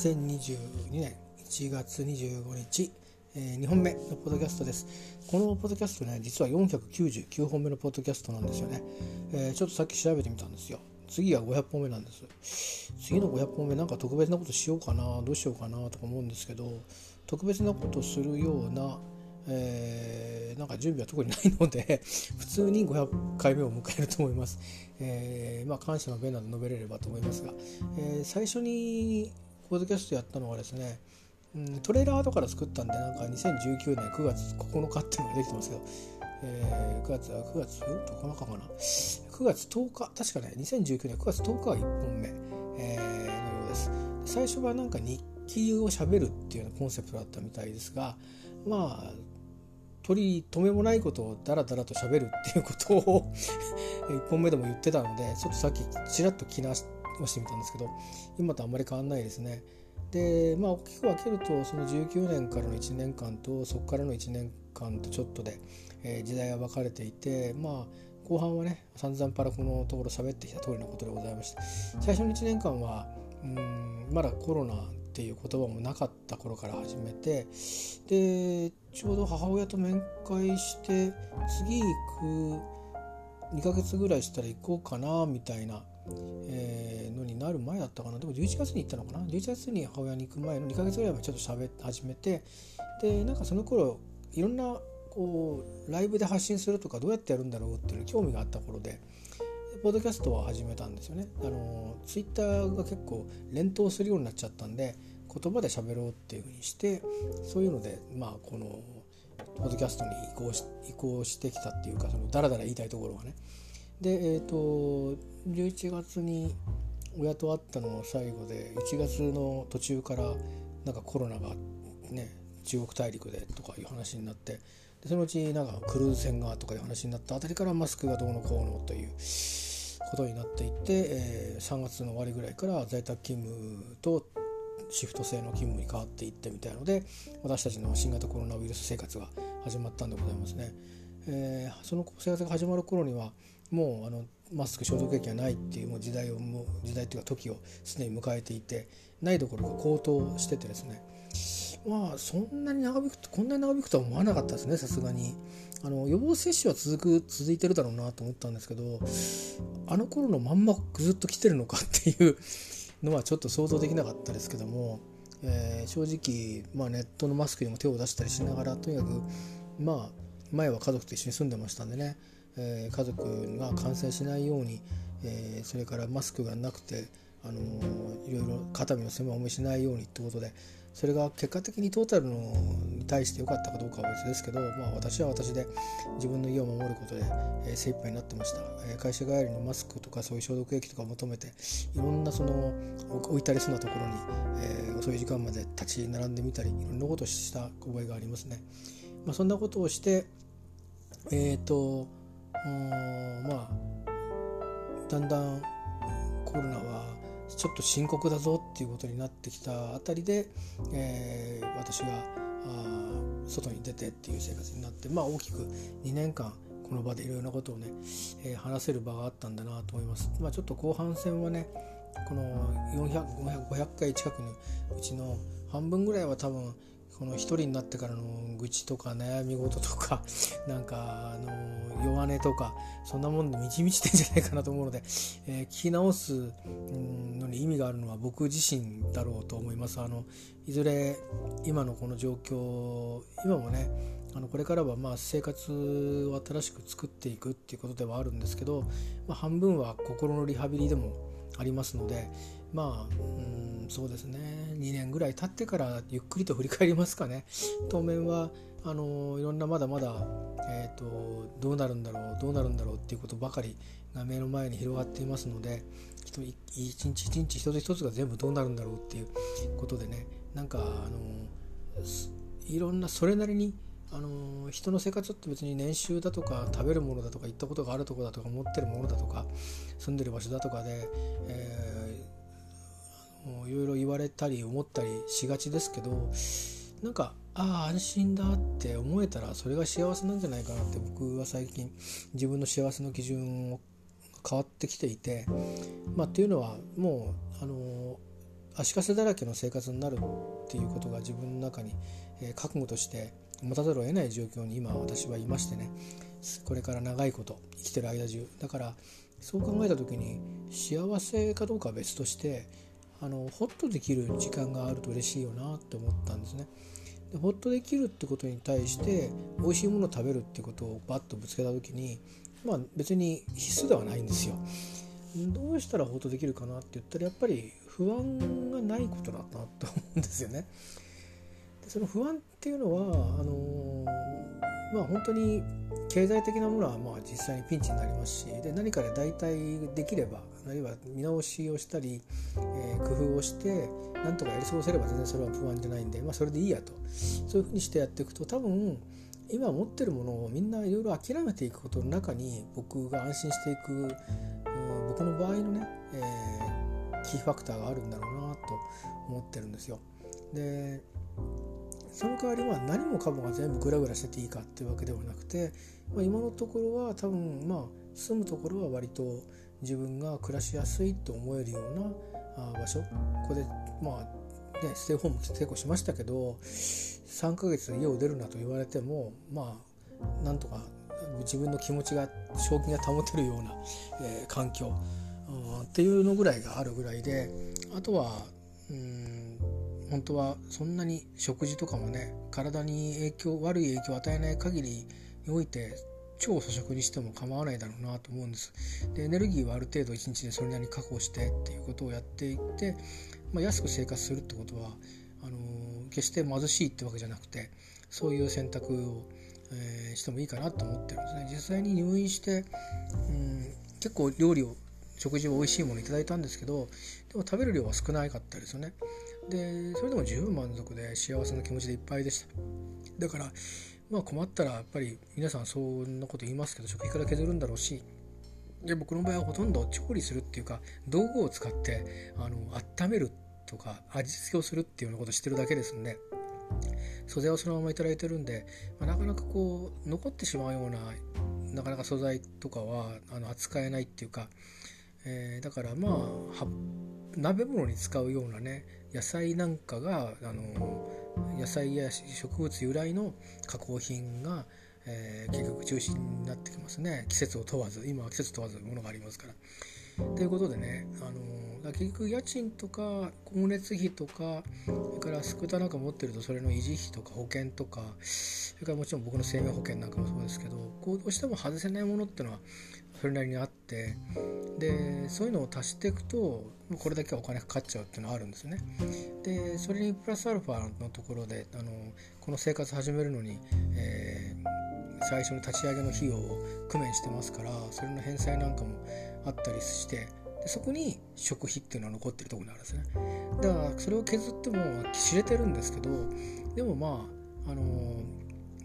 2022年1月25日、えー、2本目のポッドキャストです。このポッドキャストね実は499本目のポッドキャストなんですよね、えー、ちょっとさっき調べてみたんですよ。次は500本目なんです。次の500本目なんか特別なことしようかなどうしようかなとか思うんですけど特別なことするようなえー、なんか準備は特にないので普通に500回目を迎えると思います。えー、まあ、感謝の弁など述べれればと思いますが、えー、最初にポッドキャストやったのはですね、うん、トレーラー後から作ったんでなんか2019年9月9日っていうのができてますけど、えー、9月9月9日かな？9月10日確かね2019年9月10日が1本目、えー、のようです。最初はなんか日記をしゃべるっていうようなコンセプトだったみたいですがまあ取り留めもないことをダラダラと喋るっていうことを 1本目でも言ってたのでちょっとさっきちらっと気なして越してみたんですけど今とあんまり変わんないですね。でまあ大きく分けるとその19年からの1年間とそこからの1年間とちょっとで、えー、時代は分かれていてまあ後半はね散々パラこのところ喋ってきた通りのことでございました最初の1年間はうんまだコロナっていう言葉もなかった頃から始めてでちょうど母親と面会して次行く2ヶ月ぐらいしたら行こうかなみたいな、えー、のになる前だったかなでも11月に行ったのかな11月に母親に行く前の2ヶ月ぐらいはちょっと喋って始めてでなんかその頃いろんなこうライブで発信するとかどうやってやるんだろうっていう興味があった頃でポッドキャストを始めたんですよね。あのツイッターが結構連投するようになっちゃったんで言葉で喋ろうっていうふうにしてそういうのでまあこのポッドキャストに移行し移行してきたっていうかそのダラダラ言いたいところがね。でえっ、ー、と11月に親と会ったの最後で1月の途中からなんかコロナがね中国大陸でとかいう話になってでそのうちなんかクルーズ船がとかいう話になったあたりからマスクがどうのこうのということになっていって、えー、3月の終わりぐらいから在宅勤務とシフト制の勤務に変わっていってみたいので私たちの新型コロナウイルス生活が始まったんでございますね。えー、その生活が始まる頃にはもうあのマスク消毒液がないっていうもう時代をもう時代っていうか時をすでに迎えていてないどころか高騰しててですね。まあそんなに長引くとこんなに長引くとは思わなかったですねさすがに。あの予防接種は続く続いてるだろうなと思ったんですけどあの頃のまんまずっと来てるのかっていうのはちょっと想像できなかったですけども、えー、正直、まあ、ネットのマスクにも手を出したりしながらとにかくまあ前は家族と一緒に住んでましたんでね、えー、家族が感染しないように、えー、それからマスクがなくて、あのいろいろ肩身の狭い思いしないようにってことでそれが結果的にトータルのに対して良かったかどうかは別ですけど、まあ、私は私で自分の家を守ることで、えー、精一杯になってました、えー、会社帰りのマスクとかそういう消毒液とか求めていろんなその置いたりそうなところに、えー、遅い時間まで立ち並んでみたりいろんなことをした覚えがありますね、まあ、そんなことをしてえっ、ー、とまあだんだんコロナはちょっと深刻だぞっていうことになってきたあたりで、えー、私があ外に出てっていう生活になってまあ大きく2年間この場でいろいろなことをね、えー、話せる場があったんだなと思います。まあ、ちょっと後半戦はねこの400、500回近くのうちの半分ぐらいは多分この一人になってからの愚痴とか悩み事とか なんかあの弱音とかそんなもんで満ち満ちてんじゃないかなと思うので、えー、聞き直すのに意味があるのは僕自身だろうと思います。あのいずれ今のこの状況今もねあのこれからはまあ生活を新しく作っていくっていうことではあるんですけど、まあ、半分は心のリハビリでもありますのでまあうんそうですね。2年ぐらい経ってからゆっくりと振り返りますかね。当面はあのいろんなまだまだ、えーと、どうなるんだろうどうなるんだろうっていうことばかりが目の前に広がっていますので一日一日一つ一つが全部どうなるんだろうっていうことでね。なんかあのいろんなそれなりにあの人の生活って別に年収だとか食べるものだとか行ったことがあるとこだとか持ってるものだとか住んでる場所だとかで、えー、いろいろ言われたり思ったりしがちですけどなんかああ安心だって思えたらそれが幸せなんじゃないかなって僕は最近自分の幸せの基準を変わってきていてまあっていうのはもうあの足かせだらけの生活になるっていうことが自分の中に、え覚悟として持たざるを得ない状況に今私はいましてね。これから長いこと生きてる間中。だからそう考えた時に幸せかどうかは別としてあのホッとできる時間があると嬉しいよなって思ったんですね。でホッとできるってことに対して美味しいものを食べるってことをバッとぶつけた時にまあ別に必須ではないんですよ。どうしたらホッとできるかなって言ったらやっぱり不安がないことだなと思うんですよね。でその不安っていうのはあのまあ本当に経済的なものはまあ実際にピンチになりますしで何かで代替できればあるいは見直しをしたり、えー、工夫をしてなんとかやり過ごせれば全然それは不安じゃないんで、まあ、それでいいやとそういうふうにしてやっていくと多分今持ってるものをみんないろいろ諦めていくことの中に僕が安心していく、うん、僕の場合のね、えー、キーファクターがあるんだろうなと思ってるんですよ。でその代わりは何もかもが全部グラグラしてていいかっていうわけではなくて、まあ、今のところは多分まあ住むところは割と自分が暮らしやすいと思えるような場所。ここでまあねステイホーム結構しましたけど3ヶ月家を出るなと言われてもまあなんとか自分の気持ちが正気が保てるような、えー、環境、うん、っていうのぐらいがあるぐらいであとはうん本当はそんなに食事とかもね体に影響悪い影響を与えない限りにおいて超粗食にしても構わないだろうなと思うんです。でエネルギーはある程度1日でそれなりに確保してっていうことをやっていって、まあ、安く生活するってことはあの決して貧しいってわけじゃなくてそういう選択を、えー、してもいいかなと思ってるんですね。実際に入院して、うん、結構料理を食事を美味しいものいただいたんですけどでも食べる量は少なかったですよね。でそれでも十分満足で幸せな気持ちでいっぱいでした。だからまあ困ったらやっぱり皆さんそんなこと言いますけど食費から削るんだろうしで僕の場合はほとんど調理するっていうか道具を使ってあの温めるとか味付けをするっていうようなことしてるだけですんで素材をそのまま頂いてるんで、まあ、なかなかこう残ってしまうようななかなか素材とかはあの扱えないっていうか、えー、だからまあ鍋物に使うようなね野菜なんかがあの野菜や植物由来の加工品が、えー、結局中心になってきますね季節を問わず今は季節問わずものがありますから。ということでね、あの結局家賃とか光熱費とかそれからスクーターなんか持ってるとそれの維持費とか保険とかそれからもちろん僕の生命保険なんかもそうですけどこうどうしても外せないものっていうのはそれなりにあってでそういうのを足していくとこれだけはお金かかっちゃうっていうのはあるんですよね。でそれにプラスアルファのところであのこの生活始めるのに、えー、最初の立ち上げの費用を工面してますからそれの返済なんかもあったりしてでそこに食費っていうのは残ってるところにあるんですね。だからそれを削っても知れてるんですけどでもまああの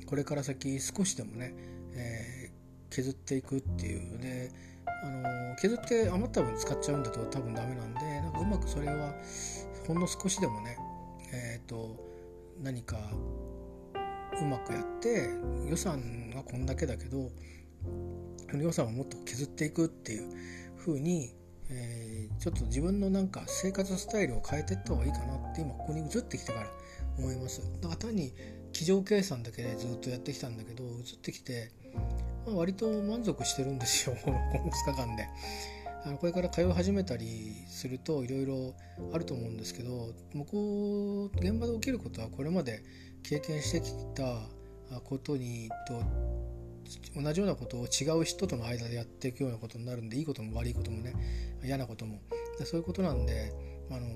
これから先少しでもね、えー削っていくっていうであの削って余った分使っちゃうんだと多分ダメなんでなんかうまくそれはほんの少しでもねえっ、ー、と何かうまくやって予算がこんだけだけど予算をもっと削っていくっていう風に、えー、ちょっと自分のなんか生活スタイルを変えていった方がいいかなって今ここに移ってきてから思います。だから単に机上計算だけでずっとやってきたんだけど移ってきてまあ、割と満足してるんですよ この2日間で。あのこれから通い始めたりするといろいろあると思うんですけど向こう現場で起きることはこれまで経験してきたことにと同じようなことを違う人との間でやっていくようなことになるんでいいことも悪いこともね嫌なこともそういうことなんで、あの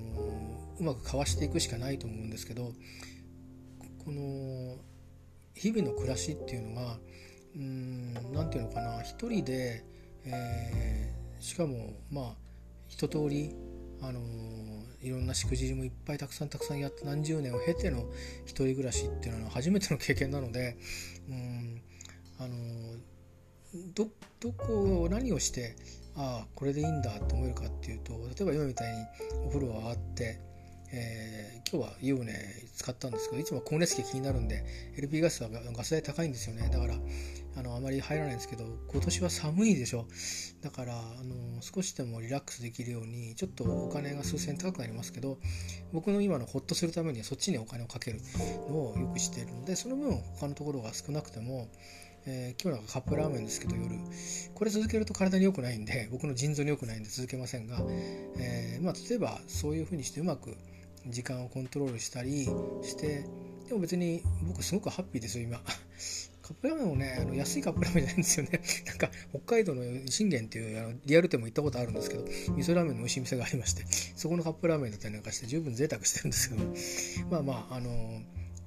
うまくかわしていくしかないと思うんですけどこの日々の暮らしっていうのがうん何て言うのかな一人で、えー、しかもまあ一通りあのー、いろんなしくじりもいっぱいたくさんたくさんやって何十年を経ての一人暮らしっていうのは初めての経験なのでうんあのー、どどこを何をしてああこれでいいんだと思えるかっていうと例えば今みたいにお風呂はあって、えー、今日は湯船使ったんですけどいつも光熱費気になるんで LP ガスはガス代高いんですよね。だからあのあまり入らないんですけど今年は寒いでしょ。だからあの少しでもリラックスできるようにちょっとお金が数千円高くなりますけど僕の今のホッとするためにはそっちにお金をかけるのをよくしているのでその分他のところが少なくてもえー、今日なんかカップラーメンですけど夜これ続けると体に良くないんで僕の腎臓に良くないんで続けませんが、えー、まあ、例えばそういうふうにしてうまく時間をコントロールしたりしてでも別に僕すごくハッピーですよ今。カップラーメンもねあの安いカップラーメンじゃないんですよね。なんか北海道の信玄っていうあのリアル店も行ったことあるんですけど味噌ラーメンの美味しい店がありましてそこのカップラーメンだったりなんかして十分贅沢してるんですけど。まあまああの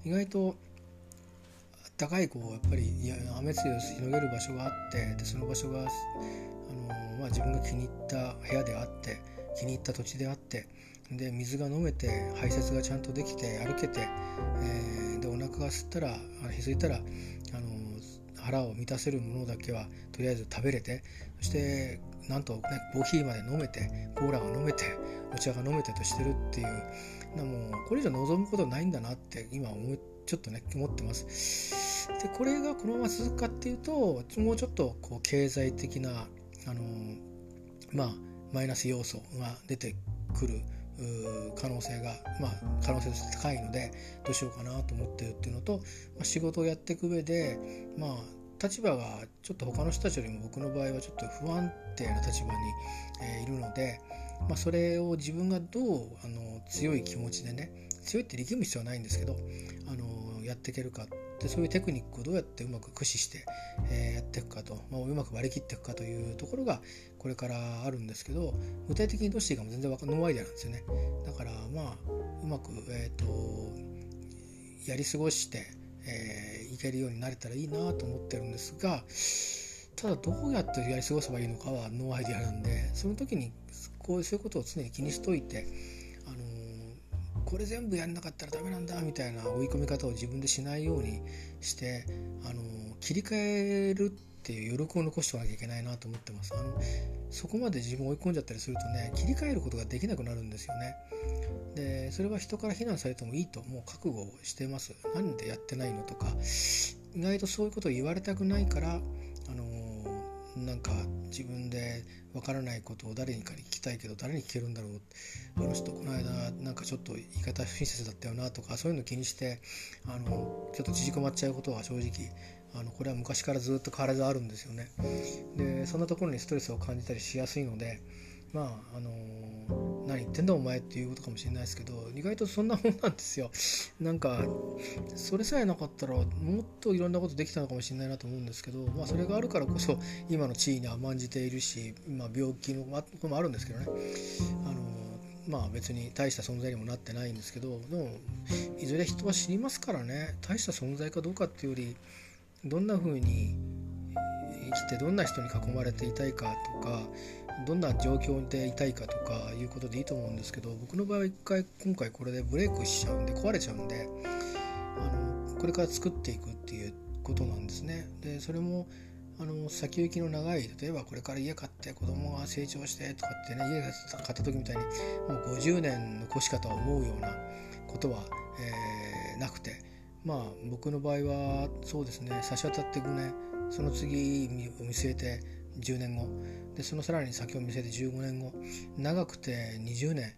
意外と高いこうやっぱり雨露を広げる場所があってでその場所があの、まあ、自分が気に入った部屋であって気に入った土地であってで水が飲めて排泄がちゃんとできて歩けて、えー、でお腹が吸ったら気づいたらあの腹を満たせるものだけはとりあえず食べれてそしてなんとねコーヒーまで飲めてコーラが飲めてお茶が飲めてとしてるっていうもうこれ以上望むことないんだなって今思ちょっとね思ってます。でこれがこのまま続くかっていうともうちょっとこう経済的なあのまあマイナス要素が出てくる可能性が、まあ、可能性として高いのでどうしようかなと思ってるっていうのと、まあ、仕事をやっていく上で、まあ、立場がちょっと他の人たちよりも僕の場合はちょっと不安定な立場に、えー、いるので、まあ、それを自分がどうあの強い気持ちでね強いって力む必要はないんですけどあのやっていけるかっでそういうテクニックをどうやってうまく駆使して、えー、やっていくかと、まあ、うまく割り切っていくかというところがこれからあるんですけど具体的にどうしていいかも全然ノーアイデアなんですよね。だからまあうまく、えーと、やり過ごして、えー、いけるようになれたらいいなと思ってるんですがただどうやってやり過ごせばいいのかはノーアイデアなんでその時にこうそういうことを常に気にしといてこれ全部やんなかったらダメなんだみたいな追い込み方を自分でしないようにしてあの切り替えるっていう余力を残しておかなきゃいけないなと思ってます。あのそこまで自分を追い込んじゃったりするとね切り替えることができなくなるんですよね。でそれは人から非難されてもいいともう覚悟してます。何でやってないのとか意外とそういうことを言われたくないからあのなんか自分でわからないことを誰にかに聞きたいけど誰に聞けるんだろうあの人この間なんかちょっと言い方不親切だったよなとかそういうの気にしてあのちょっと縮こまっちゃうことは正直あのこれは昔からずっと変わらずあるんですよね。でそんなところにストレスを感じたりしやすいのでまああの何言ってんだお前っていうことかもしれないですけど意外とそんなもんなんですよ。なんかそれさえなかったらもっといろんなことできたのかもしれないなと思うんですけど、まあ、それがあるからこそ今の地位に甘んじているし、まあ、病気のこともあるんですけどね。あのまあ別に大した存在にもなってないんですけどでもいずれ人は死にますからね。大した存在かどうかっていうよりどんな風に生きてどんな人に囲まれていたいかとかどんな状況でいたいかとかいうことでいいと思うんですけど僕の場合は一回今回これでブレイクしちゃうんで壊れちゃうんであのこれから作っていくっていうことなんですね。でそれもあの先行きの長い例えばこれから家買って子供が成長してとかってね家買った時みたいにもう50年の越し方を思うようなことは、えー、なくてまあ僕の場合はそうですね差し当たって5年その次を見据えて10年後でそのさらに先を見据えて15年後長くて20年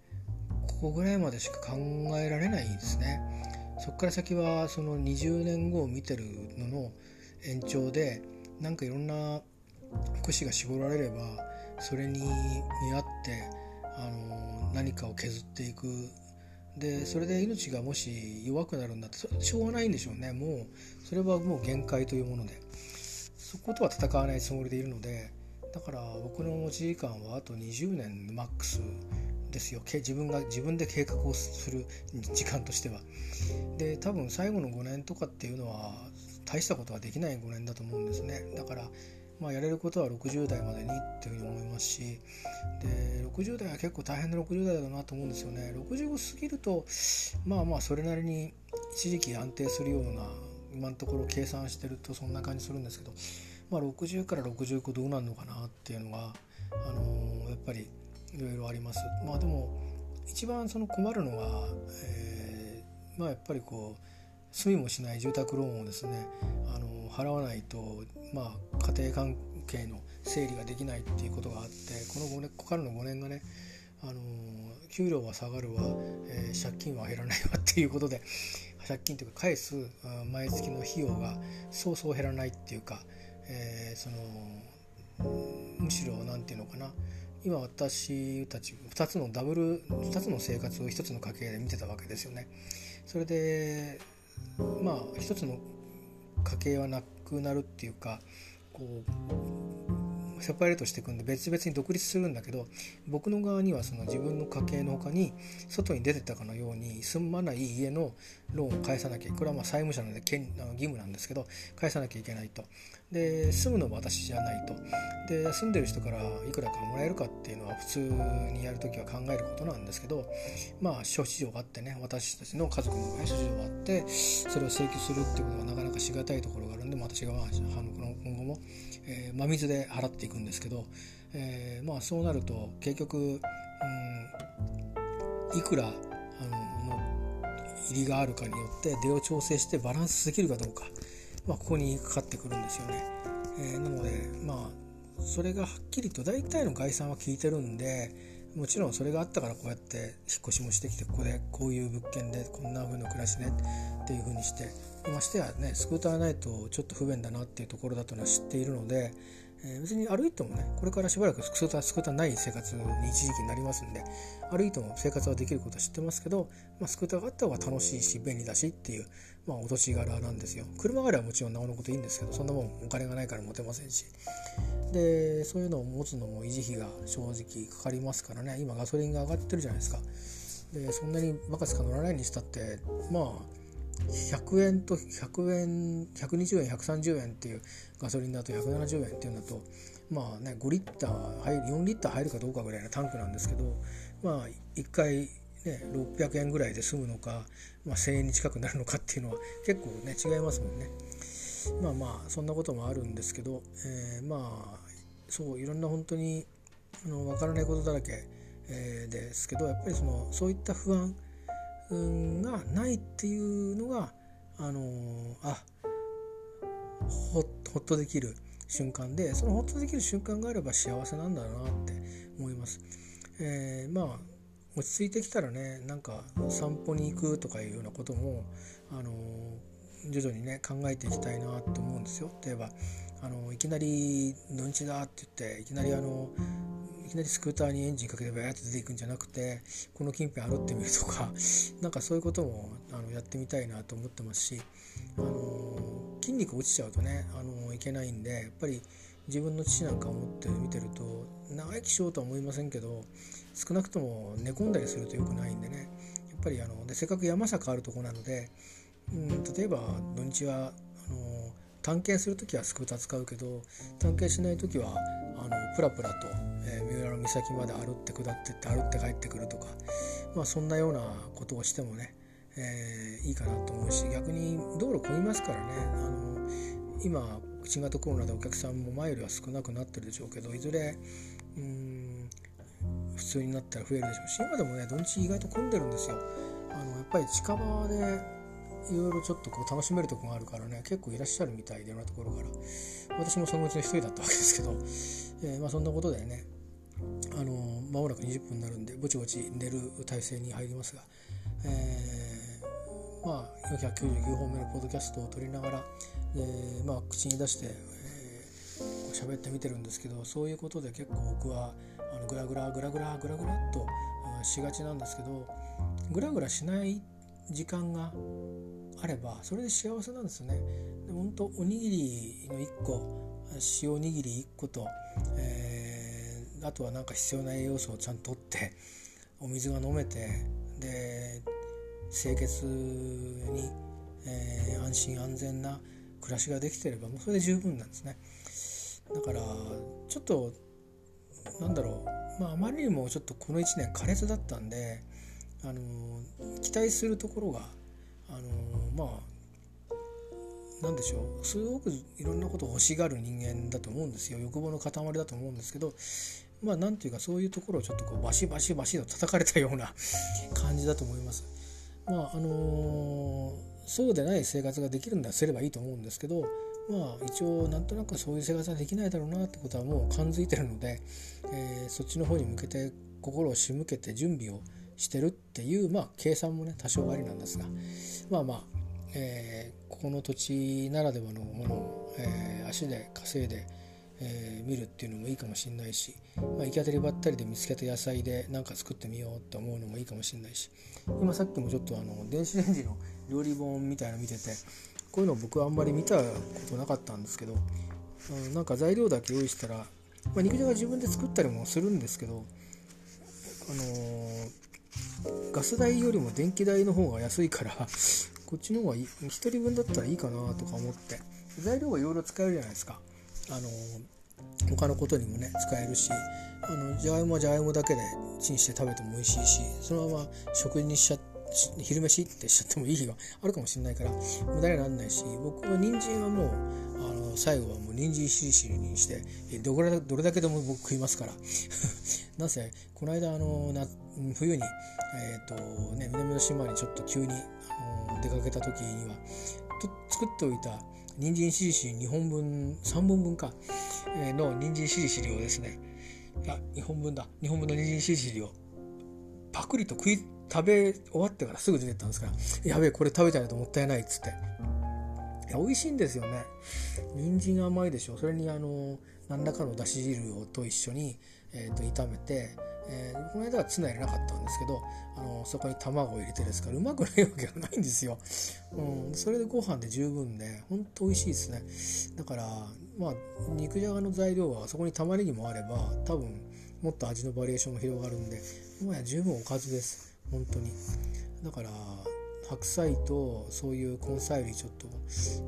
ここぐらいまでしか考えられないですね。そこから先はその20年後を見てるのの延長でなんかいろんな串が絞られればそれに見合ってあの何かを削っていく。でそれで命がもし弱くなるんだってそれしょうがないんでしょうね。もうそれはもう限界というもので。そことは戦わないつもりでいるのでだから僕の持ち時間はあと20年マックスですよ。自分が自分で計画をする時間としては。で多分最後の5年とかっていうのは大したことはできない5年だと思うんですね。だからまあ、やれることは60代までにっていうふうに思いますしで60代は結構大変な60代だなと思うんですよね。65過ぎるとまあまあそれなりに一時期安定するような今のところ計算してるとそんな感じするんですけど、まあ、60から65どうなるのかなっていうのが、あのー、やっぱりいろいろあります。まあ、でも一番その困るのは、えー、まあやっぱりこう住みもしない住宅ローンをですねあの払わないと、まあ、家庭関係の整理ができないっていうことがあってこの5年ここからの5年がねあの給料は下がるわ、えー、借金は減らないわっていうことで借金というか返す毎月の費用がそうそう減らないっていうか、えー、そのむしろ何て言うのかな今私たち2つのダブル2つの生活を1つの家計で見てたわけですよね。それでまあ1つの家計はなくなるっていうかこうセパレートしていくんで別々に独立するんだけど僕の側にはその自分の家計のほかに外に出てたかのように住まない家のローンを返さなきゃこれはまあ債務者なので権義務なんですけど返さなきゃいけないと。で住むのも私じゃないと。で住んでる人からいくらかもらえるかっていうのは普通にやるときは考えることなんですけどまあ諸事情があってね私たちの家族の場合諸事情があってそれを請求するっていうことがなかなかしがたいところがあるんで私がまあ今後も、えー、真水で払っていくんですけど、えー、まあそうなると結局、うん、いくらあのの入りがあるかによって出を調整してバランスできるかどうか、まあ、ここにかかってくるんですよね。えー、なのでまあそれがはっきりと大体の概算は聞いてるんでもちろんそれがあったからこうやって引っ越しもしてきてここでこういう物件でこんな風の暮らしねっていう風にしてましてやねスクーターないとちょっと不便だなっていうところだというのは知っているので、えー、別に歩いてもねこれからしばらくスクータースクーターない生活に一時期になりますんで歩いても生活はできることは知ってますけど、まあ、スクーターがあった方が楽しいし便利だしっていう、まあ、お年柄なんですよ。車があればもちろんなおのこといいんですけどそんなもんお金がないから持てませんし。でそういうのを持つのも維持費が正直かかりますからね。今ガソリンが上がってるじゃないですか。でそんなにバカスカ乗らないにしたってまあ100円と100円120円130円っていうガソリンだと170円っていうんだとまあね5リッター入る4リッター入るかどうかぐらいのタンクなんですけどまあ1回ね600円ぐらいで済むのか、まあ、1,000円に近くなるのかっていうのは結構ね違いますもんね。まあまあそんなこともあるんですけど、えー、まあそういろんな本当にあの分からないことだらけ、えー、ですけどやっぱりそのそういった不安がないっていうのがあのあほっとできる瞬間でそのほっとできる瞬間があれば幸せなんだなって思います。えー、まあ落ち着いてきたらねなんか散歩に行くとかいうようなこともあの徐々にね考えていきたいなと思うんですよ。例えばあのいきなり「土日だ」って言っていきなりあのいきなりスクーターにエンジンかけてバーって出ていくんじゃなくてこの近辺歩ってみるとかなんかそういうこともあのやってみたいなと思ってますしあの筋肉落ちちゃうとねあのいけないんでやっぱり自分の父なんか思って見てると長生きしようとは思いませんけど少なくとも寝込んだりすると良くないんでねやっぱりあのでせっかく山坂あるとこなのでうん、例えば土日はあの探検する時はスクーター使うけど探検しない時はあのプラプラと、えー、三浦の岬まで歩って下ってって歩って帰ってくるとか、まあ、そんなようなことをしてもね、えー、いいかなと思うし逆に道路混みますからねあの今新型コロナでお客さんも前よりは少なくなってるでしょうけどいずれうん普通になったら増えるでしょうし今でもね土日意外と混んでるんですよ。あのやっぱり近場でいろいろちょっとこう楽しめるとこがあるからね結構いらっしゃるみたいでいろんなところから私もそのうちの一人だったわけですけど、えー、まあそんなことでねあの間もなく20分になるんでぼちぼち寝る体制に入りますが、えー、まあ499本目のポッドキャストを撮りながら、えー、まあ口に出して、えー、喋ってみてるんですけどそういうことで結構僕はあのグラグラグラグラグラグラっとしがちなんですけどグラグラしない時間があればそれで幸せなんですよね。で本当おにぎりの1個塩おにぎり1個と、えー、あとはなんか必要な栄養素をちゃんととってお水が飲めてで清潔に、えー、安心安全な暮らしができてればもうそれで十分なんですね。だからちょっとなんだろう、まあ、あまりにもちょっとこの1年苛烈だったんであの期待するところがあのまあ何でしょうすごくいろんなことを欲しがる人間だと思うんですよ欲望の塊だと思うんですけどまあなんていうかそういうところをちょっとこうバシバシバシと叩かれたような感じだと思います。まああの、そうでない生活ができるんだすればいいと思うんですけどまあ一応なんとなくそういう生活はできないだろうなってことはもう感づいてるので、えー、そっちの方に向けて心を仕向けて準備をしてるっていうまあ計算もね多少ありなんですがまあまあ、えー、ここの土地ならではのものを、えー、足で稼いで、えー、見るっていうのもいいかもしれないし、まあ、行き当たりばったりで見つけた野菜で何か作ってみようって思うのもいいかもしれないし今さっきもちょっとあの電子レンジの料理本みたいなの見ててこういうの僕はあんまり見たことなかったんですけど、うん、なんか材料だけ用意したら、まあ、肉じゃが自分で作ったりもするんですけど、あのー、ガス代よりも電気代の方が安いからこっちの方が1人分だったらいいかなとか思って材料はいろいろ使えるじゃないですか。あの、他のことにもね使えるしあのじゃがいもはじゃがいもだけでチンして食べても美味しいしそのまま食事にしちゃ昼飯ってしちゃってもいい日があるかもしれないから無駄にならないし僕は人参はもうあの最後はもう人参しりしりにしてどれどれだけでも僕食いますから。なぜこの間あのな冬に、えーとね、南の島にちょっと急にあの出かけた時にはと作っておいた人参しりしり2本分3本分か、えー、の人参しりしりをですね。いや2本分だ。2本分の人参しりしりを。パクリと食い食べ終わってからすぐ出てったんですから。やべえこれ食べちゃないともったいないっつって。いや美味しいんですよね。人参甘いでしょ。それにあの何らかのだし汁をと一緒に、えー、と炒めて、えー、この間はツナ入れなかったんですけどあのそこに卵を入れてですからうまくないわけがないんですよ、うん、それでご飯で十分でほんと美味しいですね。だからまあ肉じゃがの材料はそこに玉ねぎもあれば多分もっと味のバリエーションも広がるんでもや十分おかずです。本当に。だから白菜とそういう根菜類ちょっと、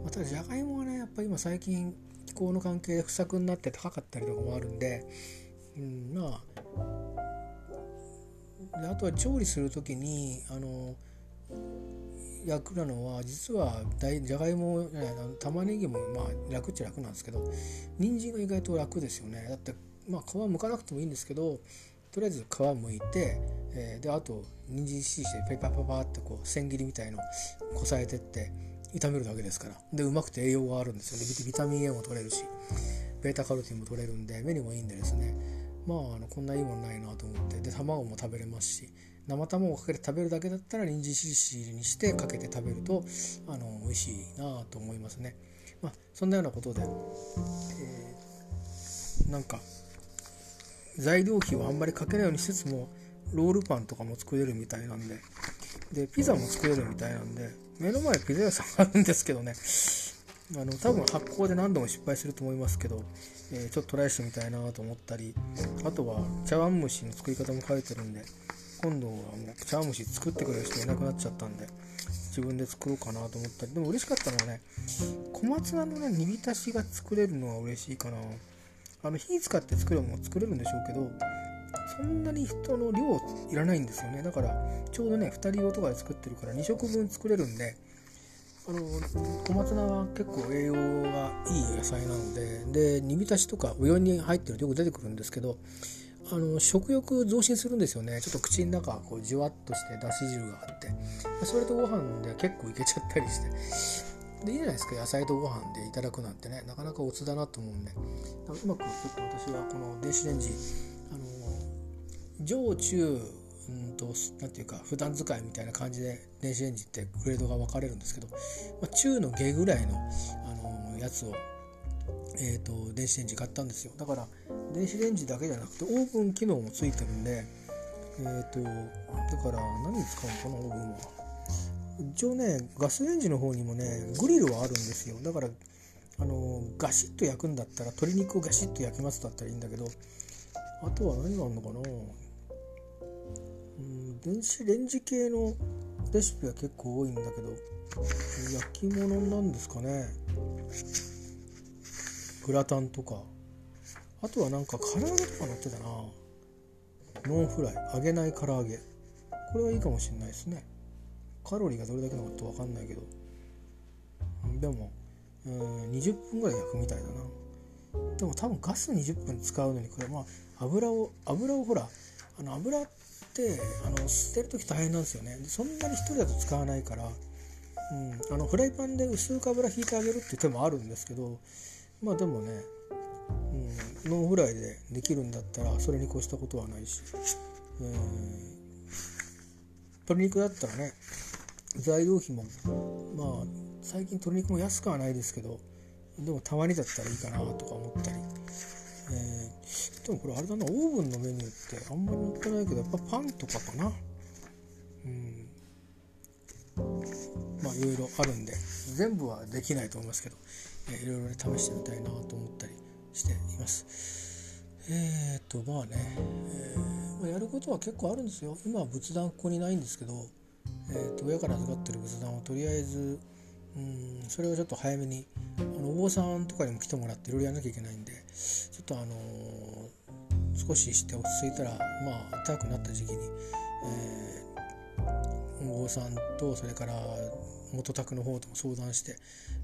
ま、ただじゃがいもはねやっぱ今最近気候の関係で不作になって高かったりとかもあるんで、うん、まあであとは調理する時にあの楽なのは実はじゃがいも玉ねぎもまあ楽っちゃ楽なんですけど人参が意外と楽ですよね。だってまあ皮むかなくてもいいんですけどとりあえず皮むいて、えー、であと人参ししてペパパパってこう千切りみたいのこさえてって炒めるだけですから。でうまくて栄養があるんですよね。ビタミン A も取れるしベータカロテンも取れるんで目にもいいんでですね。まああのこんないいもんないなと思ってで卵も食べれますし生卵をかけて食べるだけだったら人参しりしりにしてかけて食べるとあの美味しいなと思いますね。まあ、そんなようなことで、えー、なんか材料費はあんまりかけないようにしつつもロールパンとかも作れるみたいなんででピザも作れるみたいなんで目の前ピザ屋さんがあるんですけどねあの多分発酵で何度も失敗すると思いますけど、えー、ちょっとトライしてみたいなと思ったりあとは茶碗蒸しの作り方も書いてるんで今度はもう茶碗蒸し作ってくれる人いなくなっちゃったんで自分で作ろうかなと思ったり。でも嬉しかったのはね小松菜のね煮浸しが作れるのは嬉しいかな。あの火使って作るのも作れるんでしょうけどそんなに人の量いらないんですよね。だからちょうどね2人用とかで作ってるから2食分作れるんであの小松菜は結構栄養がいい野菜なのでで煮浸しとかお湯に入ってるとよく出てくるんですけどあの食欲増進するんですよね。ちょっと口の中こうじゅわっとしてだし汁があって。それとご飯で結構いけちゃったりして。でいいじゃないですか。野菜とご飯でいただくなんてね。なかなかおつだなと思うんで。うまくちょっと私はこの電子レンジあの上中うんとなんていうか普段使いみたいな感じで電子レンジってグレードが分かれるんですけど、まあ、中の下ぐらいのあのやつをえーと、電子レンジ買ったんですよ。だから電子レンジだけじゃなくてオーブン機能もついてるんでえっ、ー、とだから何に使うのかなオーブンは。一応ねガスレンジの方にもねグリルはあるんですよ。だからあのガシッと焼くんだったら鶏肉をガシッと焼きますだったらいいんだけどあとは何があるのかな。電子レンジ系のレシピは結構多いんだけど焼き物なんですかね。グラタンとか。あとはなんか唐揚げとか乗ってたな。ノンフライ。揚げない唐揚げ。これはいいかもしれないですね。カロリーがどれだけなのかって分かんないけど。でもうん20分ぐらい焼くみたいだな。でも多分ガス20分使うのにこれまあ油を油をほらあの油ってあの捨てる時大変なんですよね。そんなに1人だと使わないから、うん、あのフライパンで薄く油引いてあげるっていう手もあるんですけどまあでもね、うん、ノンフライでできるんだったらそれに越したことはないし、えー、鶏肉だったらね材料費もまあ最近鶏肉も安くはないですけどでもたまにだったらいいかなとか思ったり、でもこれあれだなオーブンのメニューってあんまり載ってないけどやっぱパンとかかな。うん。まあいろいろあるんで全部はできないと思いますけど、えー、いろいろね試してみたいなと思ったりしています。えー、っとまあね、えーまあ、やることは結構あるんですよ。今は仏壇ここにないんですけど、えー、と親から預かってる仏壇をとりあえずうんそれをちょっと早めにあのお坊さんとかにも来てもらっていろいろやらなきゃいけないんでちょっとあのー、少しして落ち着いたらまあ暖くなった時期に、えー、お坊さんとそれから元宅の方とも相談して、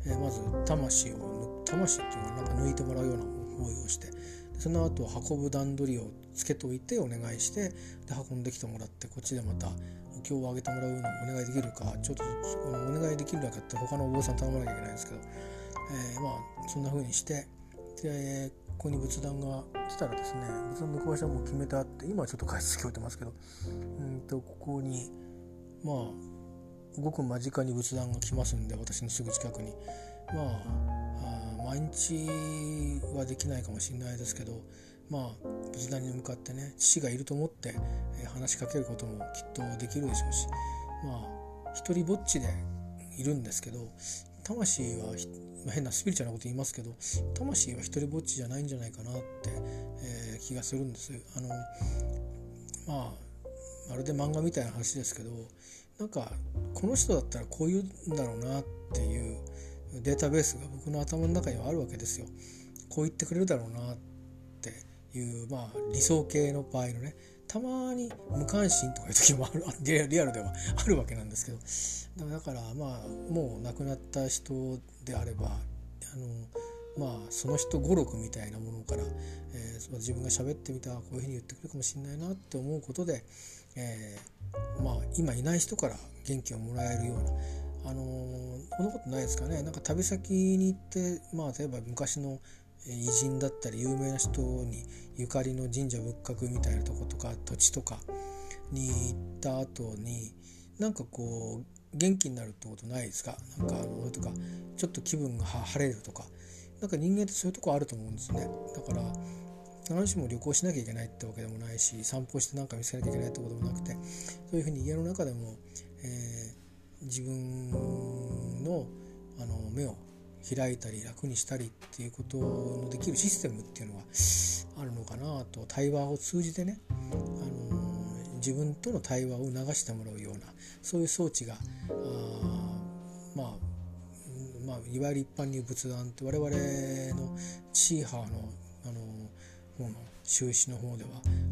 えー、まず魂を魂っていうのはなんか抜いてもらうような思いをしてその後運ぶ段取りをつけておいてお願いしてで運んできてもらってこっちでまたお経をあげてもらうのもお願いできるかちょっとお願いできるのかって他のお坊さん頼まなきゃいけないんですけど、えー、まあそんな風にしてでここに仏壇が来たらですね仏壇の向こうはもう決めてあって今はちょっと加湿器置いてますけどうんとここにまあごく間近に仏壇が来ますんで私のすぐ近くに。まあ毎日はできないかもしれないですけどまあ仏壇に向かってね父がいると思って、え話しかけることもきっとできるでしょうしまあ一人ぼっちでいるんですけど魂は、変なスピリチュアルなこと言いますけど魂は一人ぼっちじゃないんじゃないかなって、えー、気がするんです。あのまあまるで漫画みたいな話ですけどなんかこの人だったらこういうんだろうなっていうデータベースが僕の頭の中にはあるわけですよ。こう言ってくれるだろうなっていう、まあ、理想系の場合のねたまに無関心とかいう時もあるリアルではあるわけなんですけど。だからまあもう亡くなった人であればあのまあその人語録みたいなものから、えー、自分が喋ってみたらこういうふうに言ってくるかもしれないなって思うことで、えー、まあ今いない人から元気をもらえるようなあのー、こんなことないですかね。なんか旅先に行ってまあ例えば昔の偉人だったり有名な人にゆかりの神社仏閣みたいなとことか土地とかに行った後になんかこう元気になるってことないですか？なんかあのとかちょっと気分が晴れるとかなんか人間ってそういうとこあると思うんですね。だから必ずしも旅行しなきゃいけないってわけでもないし散歩して何か見つけなきゃいけないってこともなくてそういうふうに家の中でも、えー、自分のあの目を開いたり楽にしたりっていうことのできるシステムっていうのがあるのかなと対話を通じてね、あの自分との対話を促してもらうようなそういう装置があまあまあ、いわゆる一般に仏壇って我々のチーハーのあの方の収支の方では、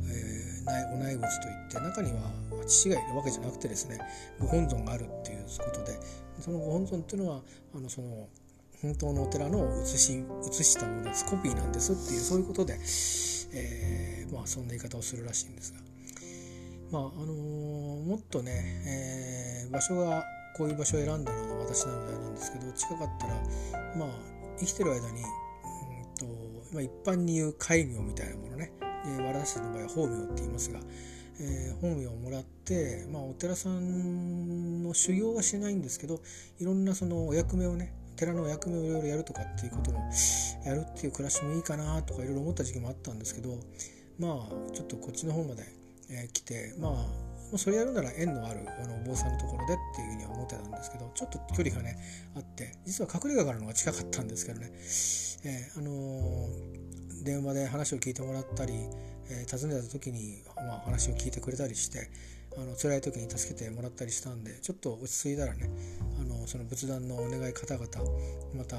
えー、お内仏といって中には父がいるわけじゃなくてですねご本尊があるっていうことでそのご本尊っていうのはあのその本当のお寺の写し写したものです。コピーなんですっていうそういうことで、えー、まあそんな言い方をするらしいんですが。まああのー、もっとね、えー、場所がこういう場所を選んだのは私なのでなんですけど近かったらまあ生きてる間に、うんとまあ、一般に言う戒名みたいなものね、えー、私の場合は法名って言いますが、えー、本名をもらって、まあ、お寺さんの修行はしないんですけどいろんなそのお役目をね寺の役目をいろいろやるとかっていうこともやるっていう暮らしもいいかなとかいろいろ思った時期もあったんですけどまあちょっとこっちの方まで、えー、来てまあそれやるなら縁のあるあのお坊さんのところでっていうふうには思ってたんですけどちょっと距離がねあって実は隠れ家からのが近かったんですけどね、えー、あのー、電話で話を聞いてもらったり、え訪ねた時に、まあ、話を聞いてくれたりしてあの辛い時に助けてもらったりしたんでちょっと落ち着いたらねあのその仏壇のお願い方々また、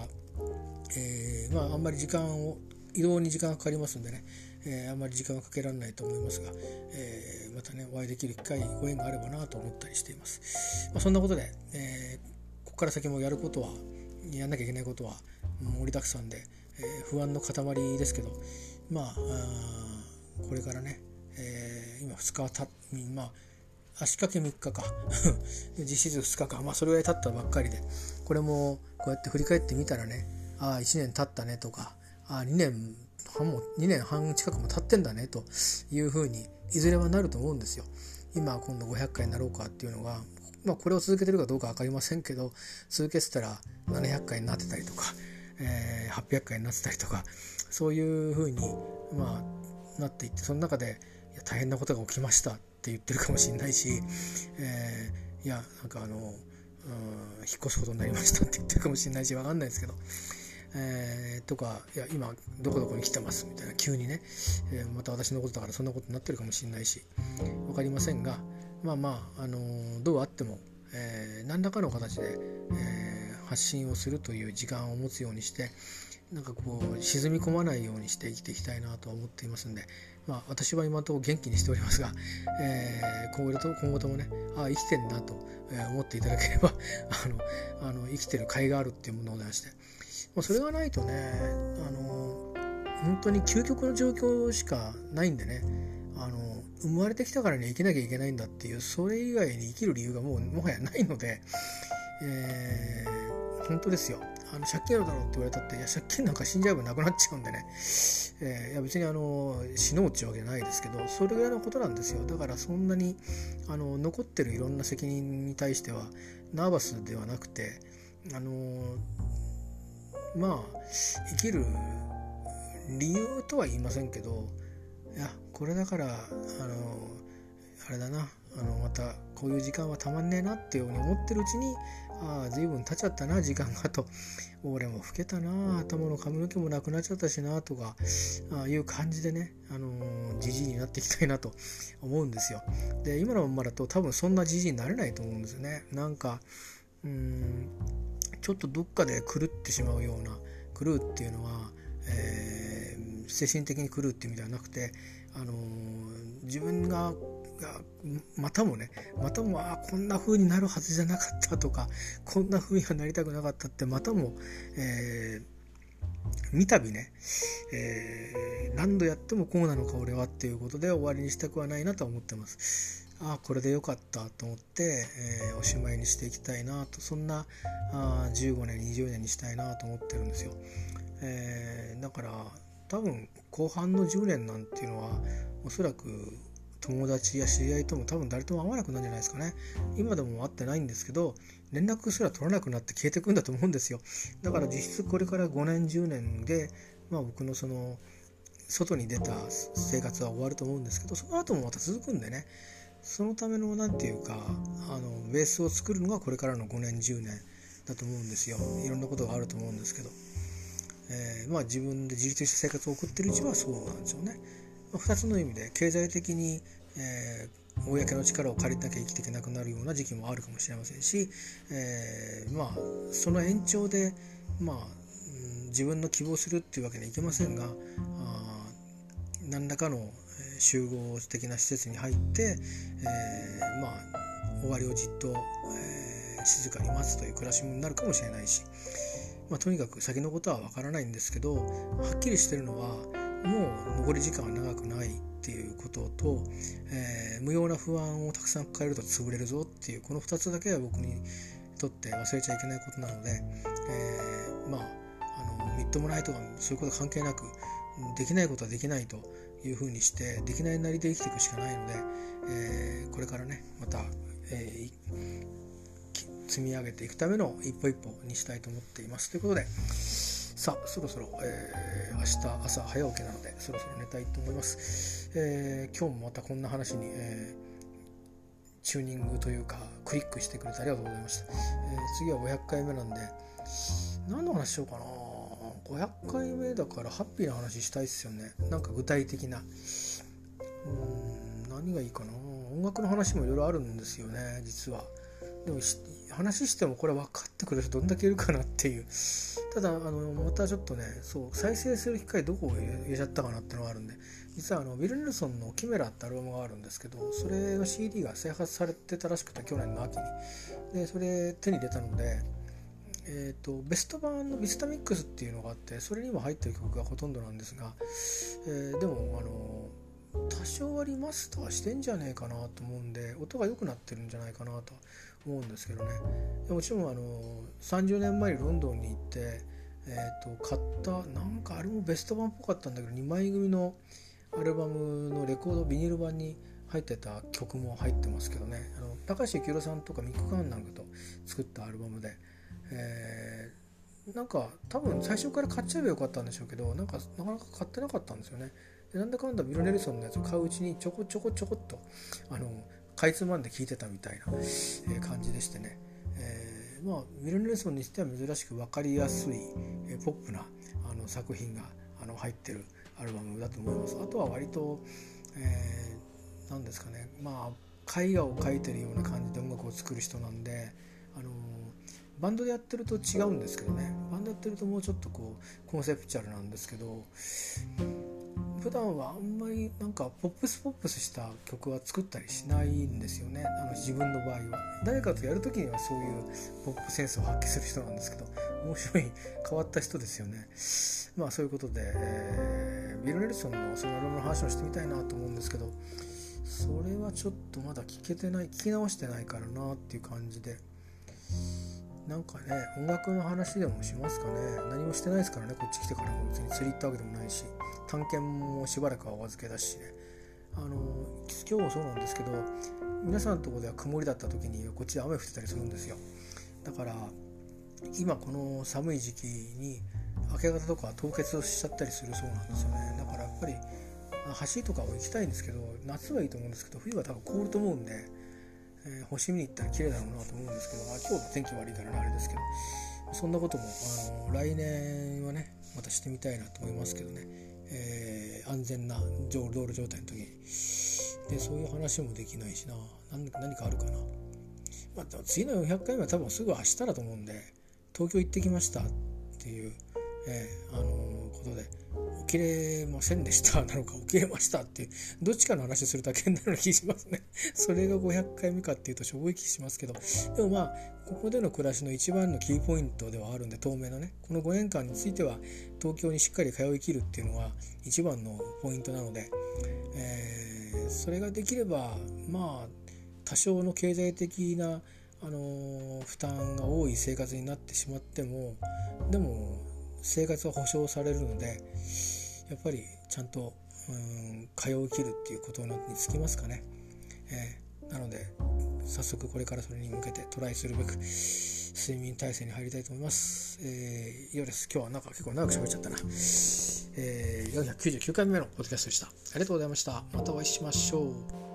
えー、まああんまり時間を移動に時間がかかりますんでね、えー、あんまり時間はかけられないと思いますが、えー、またねお会いできる機会ご縁があればなと思ったりしています、まあ、そんなことで、えー、ここから先もやることはやんなきゃいけないことは盛りだくさんで、えー、不安の塊ですけどまあこれからね、えー、今2日たまあ足掛け3日か。実質2日か。まあそれぐらい経ったばっかりで。これもこうやって振り返ってみたらねああ1年経ったねとかああ2年半も2年半近くも経ってんだねというふうにいずれはなると思うんですよ。今今度500回になろうかっていうのが、まあ、これを続けてるかどうか分かりませんけど続けてたら700回になってたりとか、えー、800回になってたりとかそういうふうに、まあ、なっていってその中で大変なことが起きました。って言ってるかもしれないし、えー、いやなんかあの、うん、引っ越すことになりましたって言ってるかもしれないし分かんないですけど。えー、とかいや今どこどこに来てますみたいな急にね、えー、また私のことだからそんなことになってるかもしれないし分かりませんがまあまあ、あのー、どうあっても、え、何らかの形で、え、発信をするという時間を持つようにしてなんかこう沈み込まないようにして生きていきたいなとは思っていますんで、まあ、私は今ところ元気にしておりますが、えー、今後と今後ともねああ生きてんなと思っていただければ あのあの生きてる甲斐があるっていうものをございましてまあ、それがないとねあの本当に究極の状況しかないんでねあの生まれてきたからに生きなきゃいけないんだっていうそれ以外に生きる理由がもうもはやないので、えー、本当ですよ。あの借金あるだろうって言われたっていや借金なんか死んじゃえばなくなっちゃうんでね、えー、いや別にあの死のうっていうわけじゃないですけどそれぐらいのことなんですよ。だからそんなにあの残ってるいろんな責任に対してはナーバスではなくてあのまあ生きる理由とは言いませんけどいやこれだからあのあれだなあのまたこういう時間はたまんねえなっていうふうに思ってるうちにああ随分経っちゃったな時間がと。俺も老けたな頭の髪の毛もなくなっちゃったしなとかあいう感じでねあのじじいになっていきたいなと 思うんですよ。で今のままだと多分そんなじじいになれないと思うんですよね。なんかうんちょっとどっかで狂ってしまうような狂うっていうのは、えー、精神的に狂うっていう意味ではなくて、あのー、自分ががまたもねまたもあこんな風になるはずじゃなかったとかこんな風にはなりたくなかったってまたも、えー、三度ね、えー、何度やってもこうなのか俺はっていうことで終わりにしたくはないなと思ってます。あこれでよかったと思って、えー、おしまいにしていきたいなとそんなあ15年20年にしたいなと思ってるんですよ、えー、だから多分後半の10年なんていうのはおそらく友達や知り合いとも多分誰とも会わなくなるんじゃないですかね。今でも会ってないんですけど連絡すら取らなくなって消えてくんだと思うんですよ。だから実質これから5年10年でまあ僕のその外に出た生活は終わると思うんですけどその後もまた続くんでね。そのための何て言うかあのベースを作るのがこれからの5年10年だと思うんですよ。いろんなことがあると思うんですけど、えー、まあ自分で自立した生活を送ってるうちはそうなんですよね、2つの意味で経済的に、えー、公の力を借りなきゃ生きていけなくなるような時期もあるかもしれませんし、えー、まあその延長でまあ、自分の希望するっていうわけにはいきませんがあ何らかの集合的な施設に入って、えー、まあ終わりをじっと、えー、静かに待つという暮らしになるかもしれないし、まあ、とにかく先のことはわからないんですけどはっきりしてるのはもう残り時間は長くないっていうことと、えー、無用な不安をたくさん抱えると潰れるぞっていうこの2つだけは僕にとって忘れちゃいけないことなので、えー、まああのみっともないとかそういうこと関係なくできないことはできないというふうにしてできないなりで生きていくしかないので、えー、これからねまた、えー、積み上げていくための一歩一歩にしたいと思っています。ということでさあそろそろ、えー、明日朝早起きなのでそろそろ寝たいと思います、えー、今日もまたこんな話に、えー、チューニングというかクリックしてくれてありがとうございました、え、次は500回目なんで何の話しようかな。500回目だからハッピーな話したいっすよね。なんか具体的な。うん何がいいかな。音楽の話もいろいろあるんですよね実は。でも話してもこれ分かってくれる人どんだけいるかなっていう。ただあのまたちょっとねそう再生する機会どこを入れちゃったかなってのがあるんで。実はあのウィル・ネルソンの「キメラ」ってアルバムがあるんですけどそれの CD が再発されてたらしくて去年の秋に。でそれ手に入れたのでえーと、ベスト版のビスタミックスっていうのがあってそれにも入ってる曲がほとんどなんですが、えー、でもあの多少はリマスターしてんじゃねえかなと思うんで音が良くなってるんじゃないかなと。思うんですけどね。もちろんあの30年前にロンドンに行って、えー、と買ったなんかあれもベスト版っぽかったんだけど2枚組のアルバムのレコードビニール版に入ってた曲も入ってますけどね。あの高橋幸宏さんとかミック・カーンなんかと作ったアルバムで、えー、なんか多分最初から買っちゃえばよかったんでしょうけどなんかなかなか買ってなかったんですよね。なんだかんだビル・ネルソンのやつを買ううちにちょこちょこちょこっとあのかいつまんで聴いてたみたいな、え感じでしてね、えー、まあビル・ネルソンにしては珍しく分かりやすい、えポップなあの作品があの入ってるアルバムだと思います。あとは割と、えー、何ですかね。まあ絵画を描いてるような感じで音楽を作る人なんであのバンドでやってると違うんですけどね。バンドやってるともうちょっとこうコンセプチュアルなんですけど普段はあんまりなんかポップスポップスした曲は作ったりしないんですよね。あの自分の場合は。誰かとやる時にはそういうポップセンスを発揮する人なんですけど面白い変わった人ですよね。まあそういうことで、えー、ビル・ネルソンのそのアルバムの話をしてみたいなと思うんですけどそれはちょっとまだ聞けてない聞き直してないからなっていう感じで。なんかね音楽の話でもしますかね。何もしてないですからね。こっち来てからも。別に釣り行ったわけでもないし。探検もしばらくはお預けだしね。あの今日もそうなんですけど皆さんのとこでは曇りだった時にこっちで雨降ってたりするんですよ。だから今この寒い時期に明け方とか凍結しちゃったりするそうなんですよね。だからやっぱり橋とかも行きたいんですけど夏はいいと思うんですけど冬は多分凍ると思うんでえー、星見に行ったら綺麗だろうなと思うんですけど、まあ、今日天気悪いからねあれですけどそんなこともあの来年はねまたしてみたいなと思いますけどね、えー、安全な道路状態の時に。でそういう話もできないしな。何何かあるかな、まあ、次の400回目は多分すぐ明日だと思うんで東京行ってきましたっていう、えー、あのことで起きれませんでしたなのか起きれましたっていうどっちかの話するだけになるような気しますね。それが500回目かっていうとしょぼい気しますけど。でもまあここでの暮らしの一番のキーポイントではあるんで透明のねこの5年間については東京にしっかり通い切るっていうのは一番のポイントなので、えー、それができればまあ多少の経済的なあの負担が多い生活になってしまってもでも生活は保障されるのでやっぱりちゃんとうん通い切るっていうことにつきますかね、えー、なので早速これからそれに向けてトライするべく睡眠体制に入りたいと思います、えー、以上です。今日はなんか結構長く喋っちゃったな、えー、499回目のポッドキャストでした。ありがとうございました。またお会いしましょう。